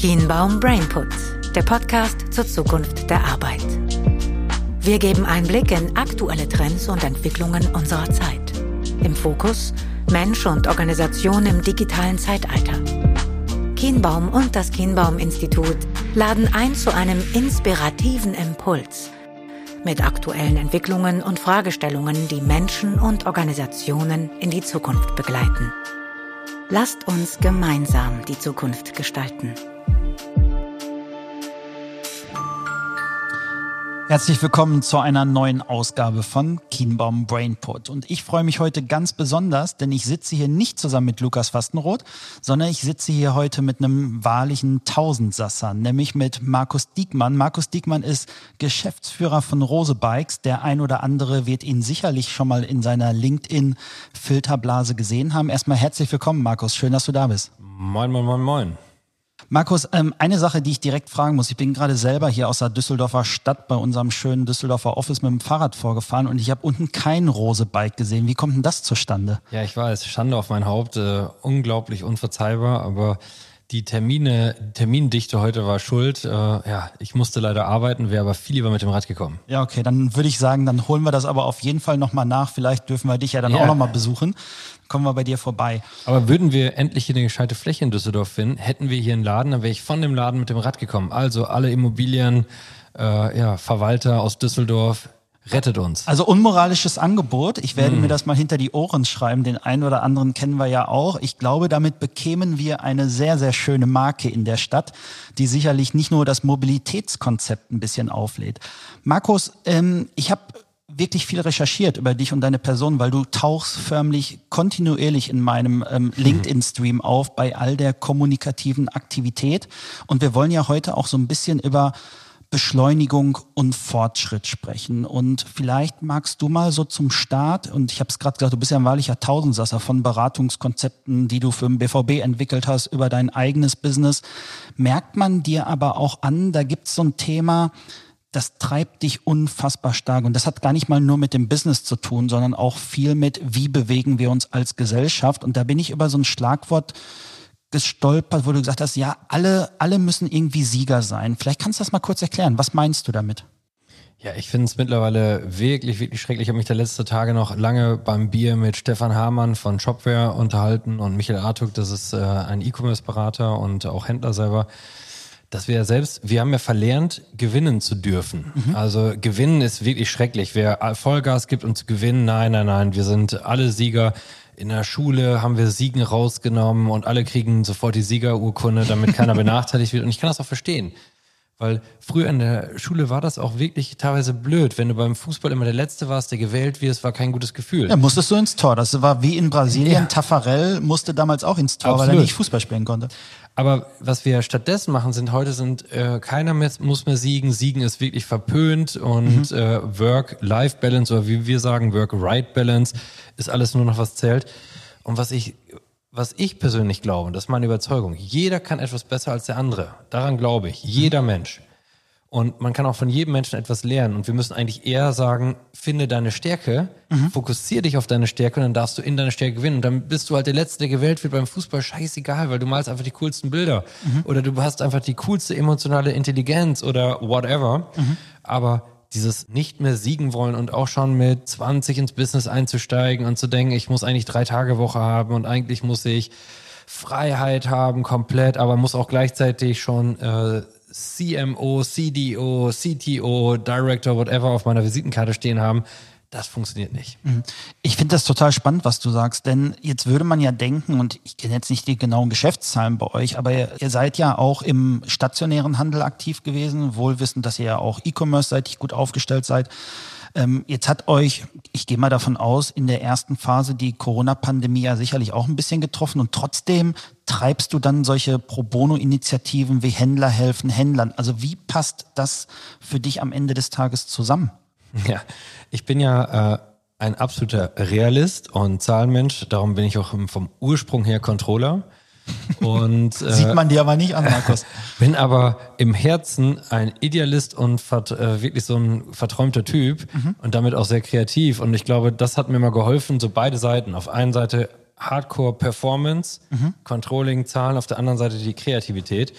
Kienbaum Brainput, der Podcast zur Zukunft der Arbeit. Wir geben Einblick in aktuelle Trends und Entwicklungen unserer Zeit. Im Fokus Mensch und Organisation im digitalen Zeitalter. Kienbaum und das Kienbaum Institut laden ein zu einem inspirativen Impuls mit aktuellen Entwicklungen und Fragestellungen, die Menschen und Organisationen in die Zukunft begleiten. Lasst uns gemeinsam die Zukunft gestalten. Herzlich willkommen zu einer neuen Ausgabe von Kienbaum Brainput. Und ich freue mich heute ganz besonders, denn ich sitze hier nicht zusammen mit Lukas Fastenroth, sondern ich sitze hier heute mit einem wahrlichen Tausendsasser, nämlich mit Markus Diekmann. Markus Diekmann ist Geschäftsführer von Rose Bikes. Der ein oder andere wird ihn sicherlich schon mal in seiner LinkedIn-Filterblase gesehen haben. Erstmal herzlich willkommen, Markus. Schön, dass du da bist. Moin, moin, moin, moin. Markus, ähm, eine Sache, die ich direkt fragen muss. Ich bin gerade selber hier aus der Düsseldorfer Stadt bei unserem schönen Düsseldorfer Office mit dem Fahrrad vorgefahren und ich habe unten kein Rose-Bike gesehen. Wie kommt denn das zustande? Ja, ich weiß, Schande auf mein Haupt, äh, unglaublich unverzeihbar, aber die Termine, Termindichte heute war schuld. Äh, ja, ich musste leider arbeiten, wäre aber viel lieber mit dem Rad gekommen. Ja, okay, dann würde ich sagen, dann holen wir das aber auf jeden Fall nochmal nach. Vielleicht dürfen wir dich ja dann ja. auch nochmal besuchen kommen wir bei dir vorbei. Aber würden wir endlich hier eine gescheite Fläche in Düsseldorf finden, hätten wir hier einen Laden, dann wäre ich von dem Laden mit dem Rad gekommen. Also alle Immobilien, äh, ja, Verwalter aus Düsseldorf, rettet uns. Also unmoralisches Angebot. Ich werde mm. mir das mal hinter die Ohren schreiben. Den einen oder anderen kennen wir ja auch. Ich glaube, damit bekämen wir eine sehr, sehr schöne Marke in der Stadt, die sicherlich nicht nur das Mobilitätskonzept ein bisschen auflädt. Markus, ähm, ich habe wirklich viel recherchiert über dich und deine Person, weil du tauchst förmlich kontinuierlich in meinem ähm, LinkedIn-Stream auf bei all der kommunikativen Aktivität. Und wir wollen ja heute auch so ein bisschen über Beschleunigung und Fortschritt sprechen. Und vielleicht magst du mal so zum Start, und ich habe es gerade gesagt, du bist ja ein wahrlicher Tausendsasser von Beratungskonzepten, die du für den BVB entwickelt hast, über dein eigenes Business. Merkt man dir aber auch an, da gibt es so ein Thema, das treibt dich unfassbar stark. Und das hat gar nicht mal nur mit dem Business zu tun, sondern auch viel mit, wie bewegen wir uns als Gesellschaft. Und da bin ich über so ein Schlagwort gestolpert, wo du gesagt hast, ja, alle, alle müssen irgendwie Sieger sein. Vielleicht kannst du das mal kurz erklären. Was meinst du damit? Ja, ich finde es mittlerweile wirklich, wirklich schrecklich. Ich habe mich der letzte Tage noch lange beim Bier mit Stefan Hamann von Shopware unterhalten und Michael Artuk, das ist äh, ein E-Commerce-Berater und auch Händler selber dass wir selbst, wir haben ja verlernt, gewinnen zu dürfen. Mhm. Also gewinnen ist wirklich schrecklich. Wer Vollgas gibt und zu gewinnen, nein, nein, nein, wir sind alle Sieger. In der Schule haben wir Siegen rausgenommen und alle kriegen sofort die Siegerurkunde, damit keiner benachteiligt wird. Und ich kann das auch verstehen. Weil früher in der Schule war das auch wirklich teilweise blöd. Wenn du beim Fußball immer der Letzte warst, der gewählt wird, war kein gutes Gefühl. Ja, musstest du ins Tor. Das war wie in Brasilien. Ja. Tafarel musste damals auch ins Tor, Absolut. weil er nicht Fußball spielen konnte. Aber was wir stattdessen machen, sind heute sind äh, keiner mehr, muss mehr siegen. Siegen ist wirklich verpönt und mhm. äh, Work-Life-Balance oder wie wir sagen Work-Right-Balance ist alles nur noch was zählt. Und was ich was ich persönlich glaube, und das ist meine Überzeugung, jeder kann etwas besser als der andere. Daran glaube ich. Jeder Mensch. Und man kann auch von jedem Menschen etwas lernen. Und wir müssen eigentlich eher sagen, finde deine Stärke, mhm. fokussiere dich auf deine Stärke und dann darfst du in deine Stärke gewinnen. Und dann bist du halt der Letzte, der gewählt wird beim Fußball. Scheißegal, weil du malst einfach die coolsten Bilder. Mhm. Oder du hast einfach die coolste emotionale Intelligenz oder whatever. Mhm. Aber dieses nicht mehr siegen wollen und auch schon mit 20 ins Business einzusteigen und zu denken, ich muss eigentlich drei Tage Woche haben und eigentlich muss ich Freiheit haben komplett, aber muss auch gleichzeitig schon äh, CMO, CDO, CTO, Director, whatever auf meiner Visitenkarte stehen haben. Das funktioniert nicht. Mhm. Ich finde das total spannend, was du sagst, denn jetzt würde man ja denken, und ich kenne jetzt nicht die genauen Geschäftszahlen bei euch, aber ihr, ihr seid ja auch im stationären Handel aktiv gewesen, wohl wissend, dass ihr ja auch E-Commerce-seitig gut aufgestellt seid. Ähm, jetzt hat euch, ich gehe mal davon aus, in der ersten Phase die Corona-Pandemie ja sicherlich auch ein bisschen getroffen und trotzdem treibst du dann solche Pro Bono-Initiativen wie Händler helfen Händlern. Also wie passt das für dich am Ende des Tages zusammen? Ja, ich bin ja äh, ein absoluter Realist und Zahlenmensch, darum bin ich auch vom Ursprung her Controller. Und, äh, Sieht man dir aber nicht an, Markus. bin aber im Herzen ein Idealist und äh, wirklich so ein verträumter Typ mhm. und damit auch sehr kreativ. Und ich glaube, das hat mir mal geholfen, so beide Seiten. Auf einen Seite Hardcore Performance, mhm. Controlling, Zahlen, auf der anderen Seite die Kreativität.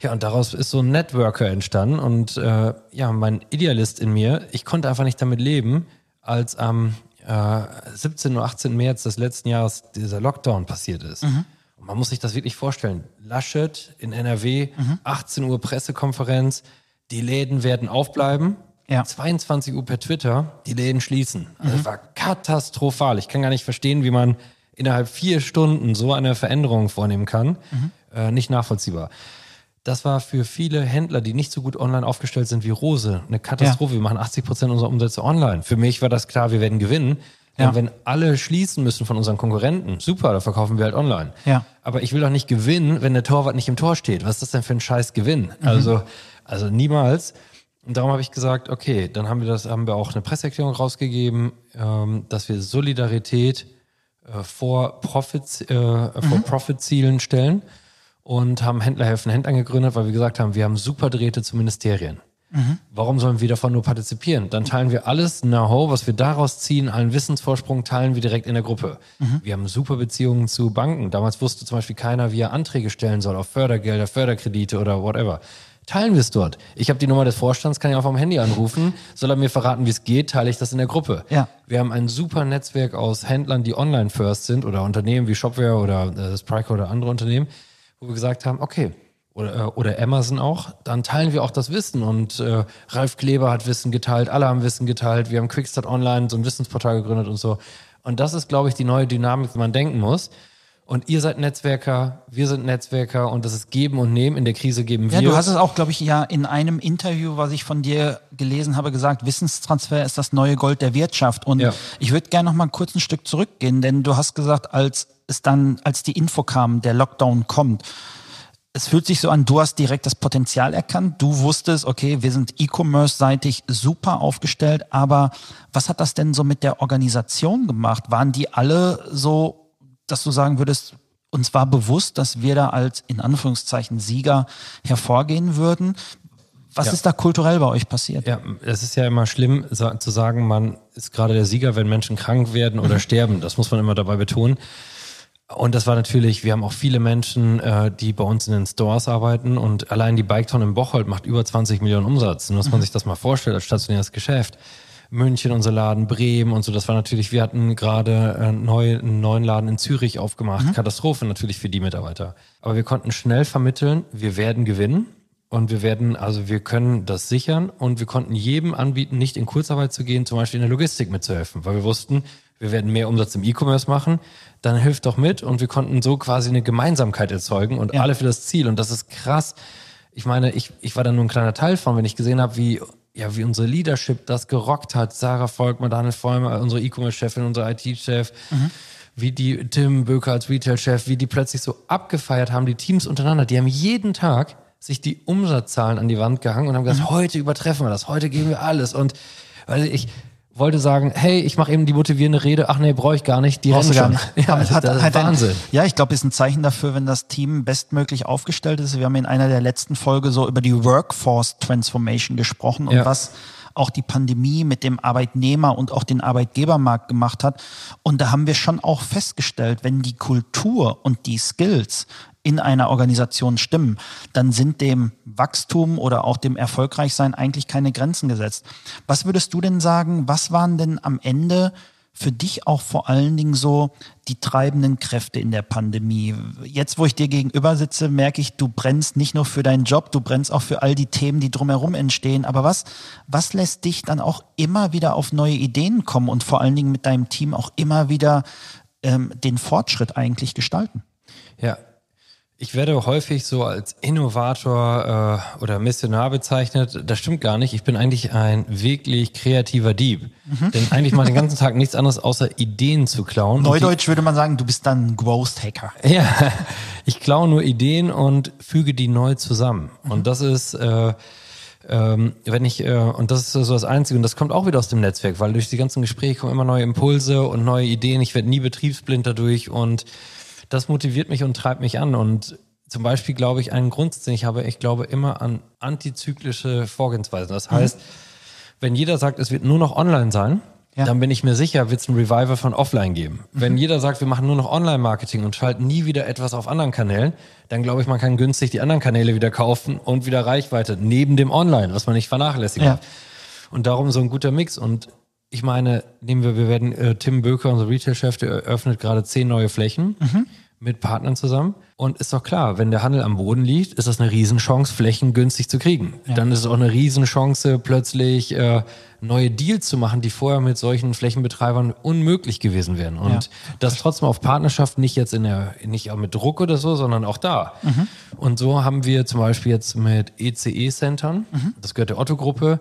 Ja, und daraus ist so ein Networker entstanden und äh, ja, mein Idealist in mir, ich konnte einfach nicht damit leben, als am äh, 17. oder 18. März des letzten Jahres dieser Lockdown passiert ist. Mhm. Und man muss sich das wirklich vorstellen. Laschet in NRW, mhm. 18 Uhr Pressekonferenz, die Läden werden aufbleiben. Ja. 22 Uhr per Twitter, die Läden schließen. Also mhm. das war katastrophal. Ich kann gar nicht verstehen, wie man innerhalb vier Stunden so eine Veränderung vornehmen kann. Mhm. Äh, nicht nachvollziehbar. Das war für viele Händler, die nicht so gut online aufgestellt sind wie Rose, eine Katastrophe. Ja. Wir machen 80 Prozent unserer Umsätze online. Für mich war das klar, wir werden gewinnen. Ja. wenn alle schließen müssen von unseren Konkurrenten, super, da verkaufen wir halt online. Ja. Aber ich will doch nicht gewinnen, wenn der Torwart nicht im Tor steht. Was ist das denn für ein scheiß Gewinn? Mhm. Also, also niemals. Und darum habe ich gesagt, okay, dann haben wir das, haben wir auch eine Presseerklärung rausgegeben, ähm, dass wir Solidarität äh, vor Profit, äh, mhm. vor Profit-Zielen stellen und haben Händler helfen Händlern gegründet, weil wir gesagt haben, wir haben super Drähte zu Ministerien. Mhm. Warum sollen wir davon nur partizipieren? Dann teilen wir alles Know-how, was wir daraus ziehen, allen Wissensvorsprung teilen wir direkt in der Gruppe. Mhm. Wir haben super Beziehungen zu Banken. Damals wusste zum Beispiel keiner, wie er Anträge stellen soll auf Fördergelder, Förderkredite oder whatever. Teilen wir es dort. Ich habe die Nummer des Vorstands, kann ich auf dem Handy anrufen. Soll er mir verraten, wie es geht, teile ich das in der Gruppe. Ja. Wir haben ein super Netzwerk aus Händlern, die online first sind oder Unternehmen wie Shopware oder äh, Spryker oder andere Unternehmen, wo wir gesagt haben, okay, oder, äh, oder Amazon auch, dann teilen wir auch das Wissen. Und äh, Ralf Kleber hat Wissen geteilt, alle haben Wissen geteilt, wir haben Quickstart Online, so ein Wissensportal gegründet und so. Und das ist, glaube ich, die neue Dynamik, die man denken muss. Und ihr seid Netzwerker, wir sind Netzwerker und das ist Geben und Nehmen. In der Krise geben wir. Ja, du hast es auch, glaube ich, ja in einem Interview, was ich von dir gelesen habe, gesagt, Wissenstransfer ist das neue Gold der Wirtschaft. Und ja. ich würde gerne noch mal kurz ein Stück zurückgehen, denn du hast gesagt, als es dann, als die Info kam, der Lockdown kommt, es fühlt sich so an, du hast direkt das Potenzial erkannt. Du wusstest, okay, wir sind E-Commerce-seitig super aufgestellt, aber was hat das denn so mit der Organisation gemacht? Waren die alle so, dass du sagen würdest, uns war bewusst, dass wir da als in Anführungszeichen Sieger hervorgehen würden? Was ja. ist da kulturell bei euch passiert? Ja, es ist ja immer schlimm zu sagen, man ist gerade der Sieger, wenn Menschen krank werden oder mhm. sterben. Das muss man immer dabei betonen. Und das war natürlich, wir haben auch viele Menschen, äh, die bei uns in den Stores arbeiten und allein die Biketon in Bocholt macht über 20 Millionen Umsatz. Nur dass man mhm. sich das mal vorstellt als stationäres Geschäft. München, unser Laden, Bremen und so, das war natürlich, wir hatten gerade äh, einen neuen Laden in Zürich aufgemacht. Mhm. Katastrophe natürlich für die Mitarbeiter. Aber wir konnten schnell vermitteln, wir werden gewinnen. Und wir werden, also wir können das sichern und wir konnten jedem anbieten, nicht in Kurzarbeit zu gehen, zum Beispiel in der Logistik mitzuhelfen, weil wir wussten, wir werden mehr Umsatz im E-Commerce machen, dann hilft doch mit und wir konnten so quasi eine Gemeinsamkeit erzeugen und ja. alle für das Ziel und das ist krass. Ich meine, ich, ich war da nur ein kleiner Teil von, wenn ich gesehen habe, wie ja, wie unsere Leadership das gerockt hat. Sarah Volkmann, Daniel Vollmer, unsere E-Commerce-Chefin, unser IT-Chef, mhm. wie die Tim Böker als Retail-Chef, wie die plötzlich so abgefeiert haben, die Teams untereinander. Die haben jeden Tag sich die Umsatzzahlen an die Wand gehangen und haben gesagt, mhm. heute übertreffen wir das, heute geben wir alles. Und weil ich, wollte sagen, hey, ich mache eben die motivierende Rede, ach nee, brauche ich gar nicht, die rennen schon. Ja, das, hat, das hat Wahnsinn. Ein, ja, ich glaube, ist ein Zeichen dafür, wenn das Team bestmöglich aufgestellt ist. Wir haben in einer der letzten Folge so über die Workforce Transformation gesprochen und ja. was auch die Pandemie mit dem Arbeitnehmer und auch den Arbeitgebermarkt gemacht hat. Und da haben wir schon auch festgestellt, wenn die Kultur und die Skills in einer Organisation stimmen, dann sind dem Wachstum oder auch dem Erfolgreichsein eigentlich keine Grenzen gesetzt. Was würdest du denn sagen, was waren denn am Ende für dich auch vor allen Dingen so die treibenden Kräfte in der Pandemie? Jetzt, wo ich dir gegenüber sitze, merke ich, du brennst nicht nur für deinen Job, du brennst auch für all die Themen, die drumherum entstehen. Aber was, was lässt dich dann auch immer wieder auf neue Ideen kommen und vor allen Dingen mit deinem Team auch immer wieder ähm, den Fortschritt eigentlich gestalten? Ja, ich werde häufig so als Innovator äh, oder Missionar bezeichnet. Das stimmt gar nicht. Ich bin eigentlich ein wirklich kreativer Dieb. Mhm. Denn eigentlich mache ich den ganzen Tag nichts anderes, außer Ideen zu klauen. Neudeutsch würde man sagen, du bist dann Ghost Hacker. Ja, ich klaue nur Ideen und füge die neu zusammen. Mhm. Und das ist... Äh, ähm, wenn ich, äh, und das ist so das Einzige, und das kommt auch wieder aus dem Netzwerk, weil durch die ganzen Gespräche kommen immer neue Impulse und neue Ideen. Ich werde nie betriebsblind dadurch und das motiviert mich und treibt mich an. Und zum Beispiel glaube ich, einen Grundsatz, den ich habe, ich glaube immer an antizyklische Vorgehensweisen. Das heißt, mhm. wenn jeder sagt, es wird nur noch online sein, ja. dann bin ich mir sicher, wird es ein Revival von Offline geben. Mhm. Wenn jeder sagt, wir machen nur noch Online-Marketing und schalten nie wieder etwas auf anderen Kanälen, dann glaube ich, man kann günstig die anderen Kanäle wieder kaufen und wieder Reichweite neben dem Online, was man nicht vernachlässigen ja. Und darum so ein guter Mix. Und ich meine, nehmen wir, wir werden, äh, Tim Böker, unser Retail-Chef, der eröffnet gerade zehn neue Flächen. Mhm mit Partnern zusammen. Und ist doch klar, wenn der Handel am Boden liegt, ist das eine Riesenchance, Flächen günstig zu kriegen. Ja. Dann ist es auch eine Riesenchance, plötzlich äh, neue Deals zu machen, die vorher mit solchen Flächenbetreibern unmöglich gewesen wären. Und ja. das trotzdem auf Partnerschaft, nicht jetzt in der, nicht auch mit Druck oder so, sondern auch da. Mhm. Und so haben wir zum Beispiel jetzt mit ECE-Centern, mhm. das gehört der Otto-Gruppe,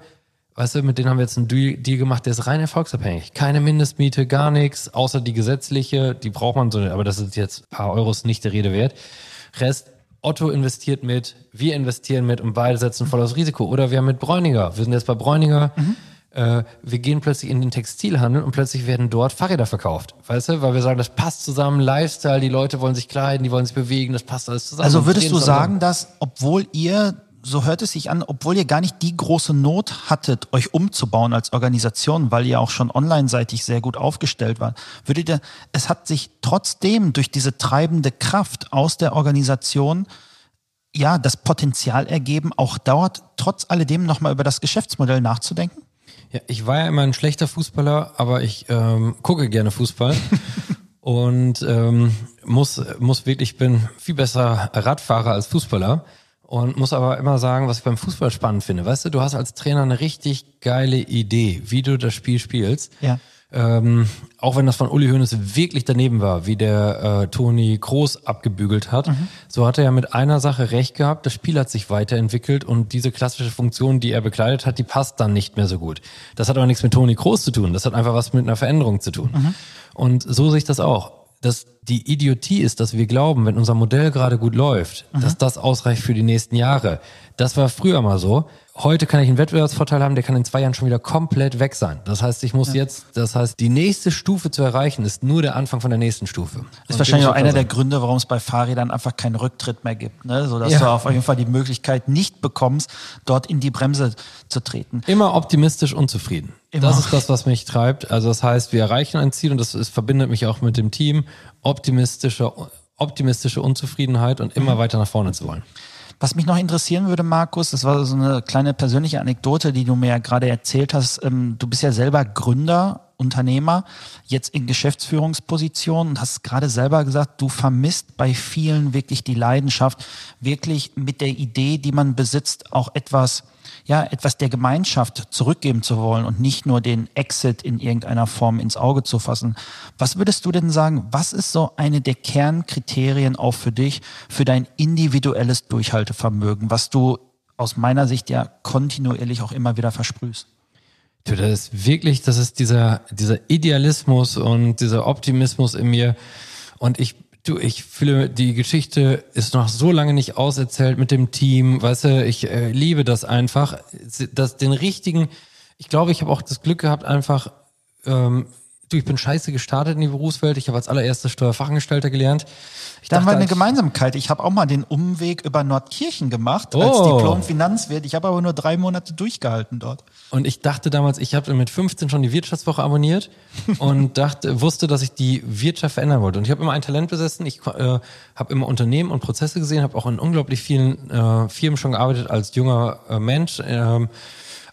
weißt du, mit denen haben wir jetzt einen Deal gemacht, der ist rein erfolgsabhängig. Keine Mindestmiete, gar nichts, außer die gesetzliche, die braucht man so, aber das ist jetzt ein paar Euros nicht der Rede wert. Rest, Otto investiert mit, wir investieren mit und beide setzen voll aufs Risiko. Oder wir haben mit Bräuninger, wir sind jetzt bei Bräuninger, mhm. äh, wir gehen plötzlich in den Textilhandel und plötzlich werden dort Fahrräder verkauft. Weißt du, weil wir sagen, das passt zusammen, Lifestyle, die Leute wollen sich kleiden, die wollen sich bewegen, das passt alles zusammen. Also würdest du sagen, dass, obwohl ihr so hört es sich an, obwohl ihr gar nicht die große Not hattet, euch umzubauen als Organisation, weil ihr auch schon online-seitig sehr gut aufgestellt wart, würdet ihr, es hat sich trotzdem durch diese treibende Kraft aus der Organisation ja das Potenzial ergeben, auch dort trotz alledem nochmal über das Geschäftsmodell nachzudenken? Ja, ich war ja immer ein schlechter Fußballer, aber ich ähm, gucke gerne Fußball. und ähm, muss, muss wirklich, ich bin viel besser Radfahrer als Fußballer. Und muss aber immer sagen, was ich beim Fußball spannend finde. Weißt du, du hast als Trainer eine richtig geile Idee, wie du das Spiel spielst. Ja. Ähm, auch wenn das von Uli Hoeneß wirklich daneben war, wie der äh, Toni Kroos abgebügelt hat, mhm. so hat er ja mit einer Sache recht gehabt, das Spiel hat sich weiterentwickelt und diese klassische Funktion, die er bekleidet hat, die passt dann nicht mehr so gut. Das hat aber nichts mit Toni Kroos zu tun, das hat einfach was mit einer Veränderung zu tun. Mhm. Und so sehe ich das auch dass die Idiotie ist, dass wir glauben, wenn unser Modell gerade gut läuft, mhm. dass das ausreicht für die nächsten Jahre. Das war früher mal so. Heute kann ich einen Wettbewerbsvorteil haben, der kann in zwei Jahren schon wieder komplett weg sein. Das heißt, ich muss ja. jetzt, das heißt, die nächste Stufe zu erreichen, ist nur der Anfang von der nächsten Stufe. Ist Und wahrscheinlich auch einer der Gründe, warum es bei Fahrrädern einfach keinen Rücktritt mehr gibt, ne? so dass ja. du auf jeden Fall die Möglichkeit nicht bekommst, dort in die Bremse zu treten. Immer optimistisch unzufrieden. Immer. Das ist das, was mich treibt. Also das heißt, wir erreichen ein Ziel und das ist, verbindet mich auch mit dem Team. Optimistische, optimistische Unzufriedenheit und immer mhm. weiter nach vorne zu wollen. Was mich noch interessieren würde, Markus, das war so eine kleine persönliche Anekdote, die du mir ja gerade erzählt hast. Ähm, du bist ja selber Gründer, Unternehmer, jetzt in Geschäftsführungsposition und hast gerade selber gesagt, du vermisst bei vielen wirklich die Leidenschaft, wirklich mit der Idee, die man besitzt, auch etwas ja, etwas der Gemeinschaft zurückgeben zu wollen und nicht nur den Exit in irgendeiner Form ins Auge zu fassen. Was würdest du denn sagen, was ist so eine der Kernkriterien auch für dich, für dein individuelles Durchhaltevermögen, was du aus meiner Sicht ja kontinuierlich auch immer wieder versprühst? Du, das ist wirklich, das ist dieser, dieser Idealismus und dieser Optimismus in mir. Und ich Du, ich fühle, die Geschichte ist noch so lange nicht auserzählt mit dem Team. Weißt du, ich äh, liebe das einfach. Das, den richtigen, ich glaube, ich habe auch das Glück gehabt, einfach ähm, du, ich bin scheiße gestartet in die Berufswelt. Ich habe als allererster Steuerfachangestellter gelernt. Ich Dann war eine Gemeinsamkeit. Ich habe auch mal den Umweg über Nordkirchen gemacht oh. als Diplom-Finanzwirt. Ich habe aber nur drei Monate durchgehalten dort. Und ich dachte damals, ich habe mit 15 schon die Wirtschaftswoche abonniert und dachte, wusste, dass ich die Wirtschaft verändern wollte. Und ich habe immer ein Talent besessen. Ich äh, habe immer Unternehmen und Prozesse gesehen, habe auch in unglaublich vielen äh, Firmen schon gearbeitet als junger äh, Mensch. Äh,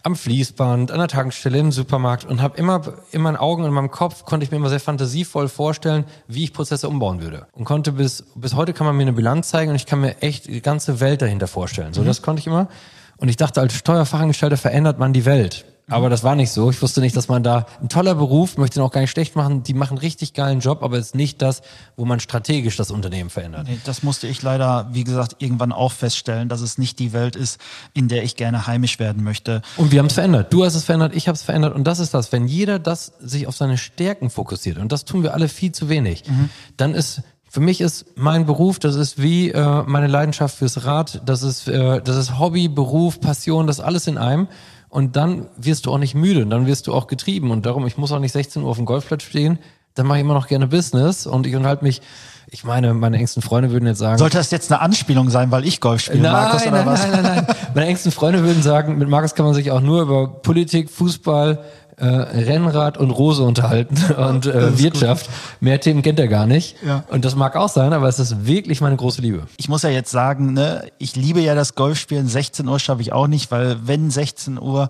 am Fließband, an der Tankstelle, im Supermarkt und habe immer in meinen Augen und in meinem Kopf konnte ich mir immer sehr fantasievoll vorstellen, wie ich Prozesse umbauen würde. Und konnte bis, bis heute kann man mir eine Bilanz zeigen und ich kann mir echt die ganze Welt dahinter vorstellen. So, mhm. das konnte ich immer. Und ich dachte, als Steuerfachangestellter verändert man die Welt. Aber das war nicht so. Ich wusste nicht, dass man da ein toller Beruf, möchte ihn auch gar nicht schlecht machen. Die machen richtig geilen Job, aber es ist nicht das, wo man strategisch das Unternehmen verändert. Nee, das musste ich leider, wie gesagt, irgendwann auch feststellen, dass es nicht die Welt ist, in der ich gerne heimisch werden möchte. Und wir haben es verändert. Du hast es verändert, ich habe es verändert. Und das ist das. Wenn jeder das sich auf seine Stärken fokussiert, und das tun wir alle viel zu wenig, mhm. dann ist für mich ist mein Beruf, das ist wie äh, meine Leidenschaft fürs Rad, das ist, äh, das ist Hobby, Beruf, Passion, das alles in einem. Und dann wirst du auch nicht müde und dann wirst du auch getrieben. Und darum, ich muss auch nicht 16 Uhr auf dem Golfplatz stehen. Dann mache ich immer noch gerne Business und ich unterhalte mich. Ich meine, meine engsten Freunde würden jetzt sagen. Sollte das jetzt eine Anspielung sein, weil ich Golf spiele, nein, Markus, oder nein, was? Nein, nein, nein. meine engsten Freunde würden sagen, mit Markus kann man sich auch nur über Politik, Fußball, äh, Rennrad und Rose unterhalten und äh, Wirtschaft. Mehr Themen kennt er gar nicht. Ja. Und das mag auch sein, aber es ist wirklich meine große Liebe. Ich muss ja jetzt sagen, ne, ich liebe ja das Golfspielen. 16 Uhr schaffe ich auch nicht, weil wenn 16 Uhr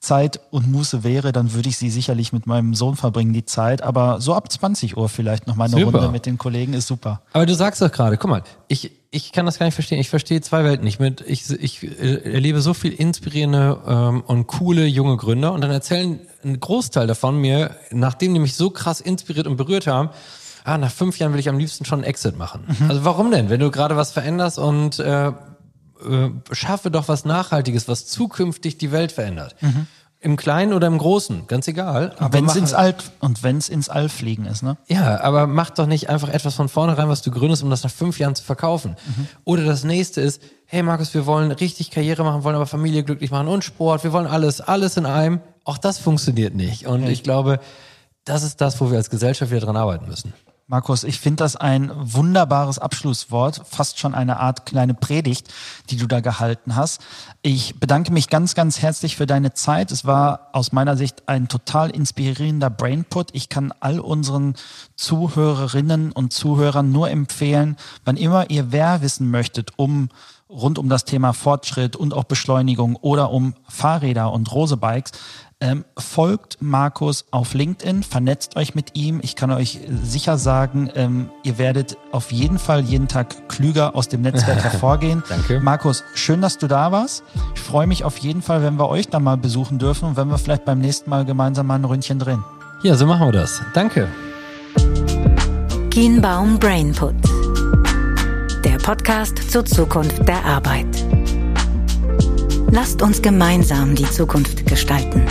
Zeit und Muße wäre, dann würde ich sie sicherlich mit meinem Sohn verbringen, die Zeit. Aber so ab 20 Uhr vielleicht noch mal eine Super. Runde mit den Kollegen ist super. Aber du sagst doch gerade, guck mal, ich, ich kann das gar nicht verstehen. Ich verstehe zwei Welten nicht. Mit, ich, ich äh, erlebe so viel inspirierende ähm, und coole junge Gründer und dann erzählen ein Großteil davon mir, nachdem die mich so krass inspiriert und berührt haben, ah, nach fünf Jahren will ich am liebsten schon einen Exit machen. Also warum denn? Wenn du gerade was veränderst und äh, äh, schaffe doch was Nachhaltiges, was zukünftig die Welt verändert. Im Kleinen oder im Großen, ganz egal. Wenn es ins All und wenn es ins All fliegen ist, ne? ja, aber mach doch nicht einfach etwas von vornherein, was du gründest, um das nach fünf Jahren zu verkaufen. Oder das nächste ist, hey Markus, wir wollen richtig Karriere machen, wollen aber Familie glücklich machen und Sport, wir wollen alles, alles in einem. Auch das funktioniert nicht. Und ich glaube, das ist das, wo wir als Gesellschaft wieder dran arbeiten müssen. Markus, ich finde das ein wunderbares Abschlusswort, fast schon eine Art kleine Predigt, die du da gehalten hast. Ich bedanke mich ganz, ganz herzlich für deine Zeit. Es war aus meiner Sicht ein total inspirierender Brainput. Ich kann all unseren Zuhörerinnen und Zuhörern nur empfehlen, wann immer ihr wer wissen möchtet, um rund um das Thema Fortschritt und auch Beschleunigung oder um Fahrräder und Rosebikes, ähm, folgt Markus auf LinkedIn, vernetzt euch mit ihm. Ich kann euch sicher sagen, ähm, ihr werdet auf jeden Fall jeden Tag klüger aus dem Netzwerk hervorgehen. Danke. Markus, schön, dass du da warst. Ich freue mich auf jeden Fall, wenn wir euch dann mal besuchen dürfen und wenn wir vielleicht beim nächsten Mal gemeinsam mal ein Ründchen drehen. Ja, so machen wir das. Danke. Kienbaum Brainput. Der Podcast zur Zukunft der Arbeit. Lasst uns gemeinsam die Zukunft gestalten.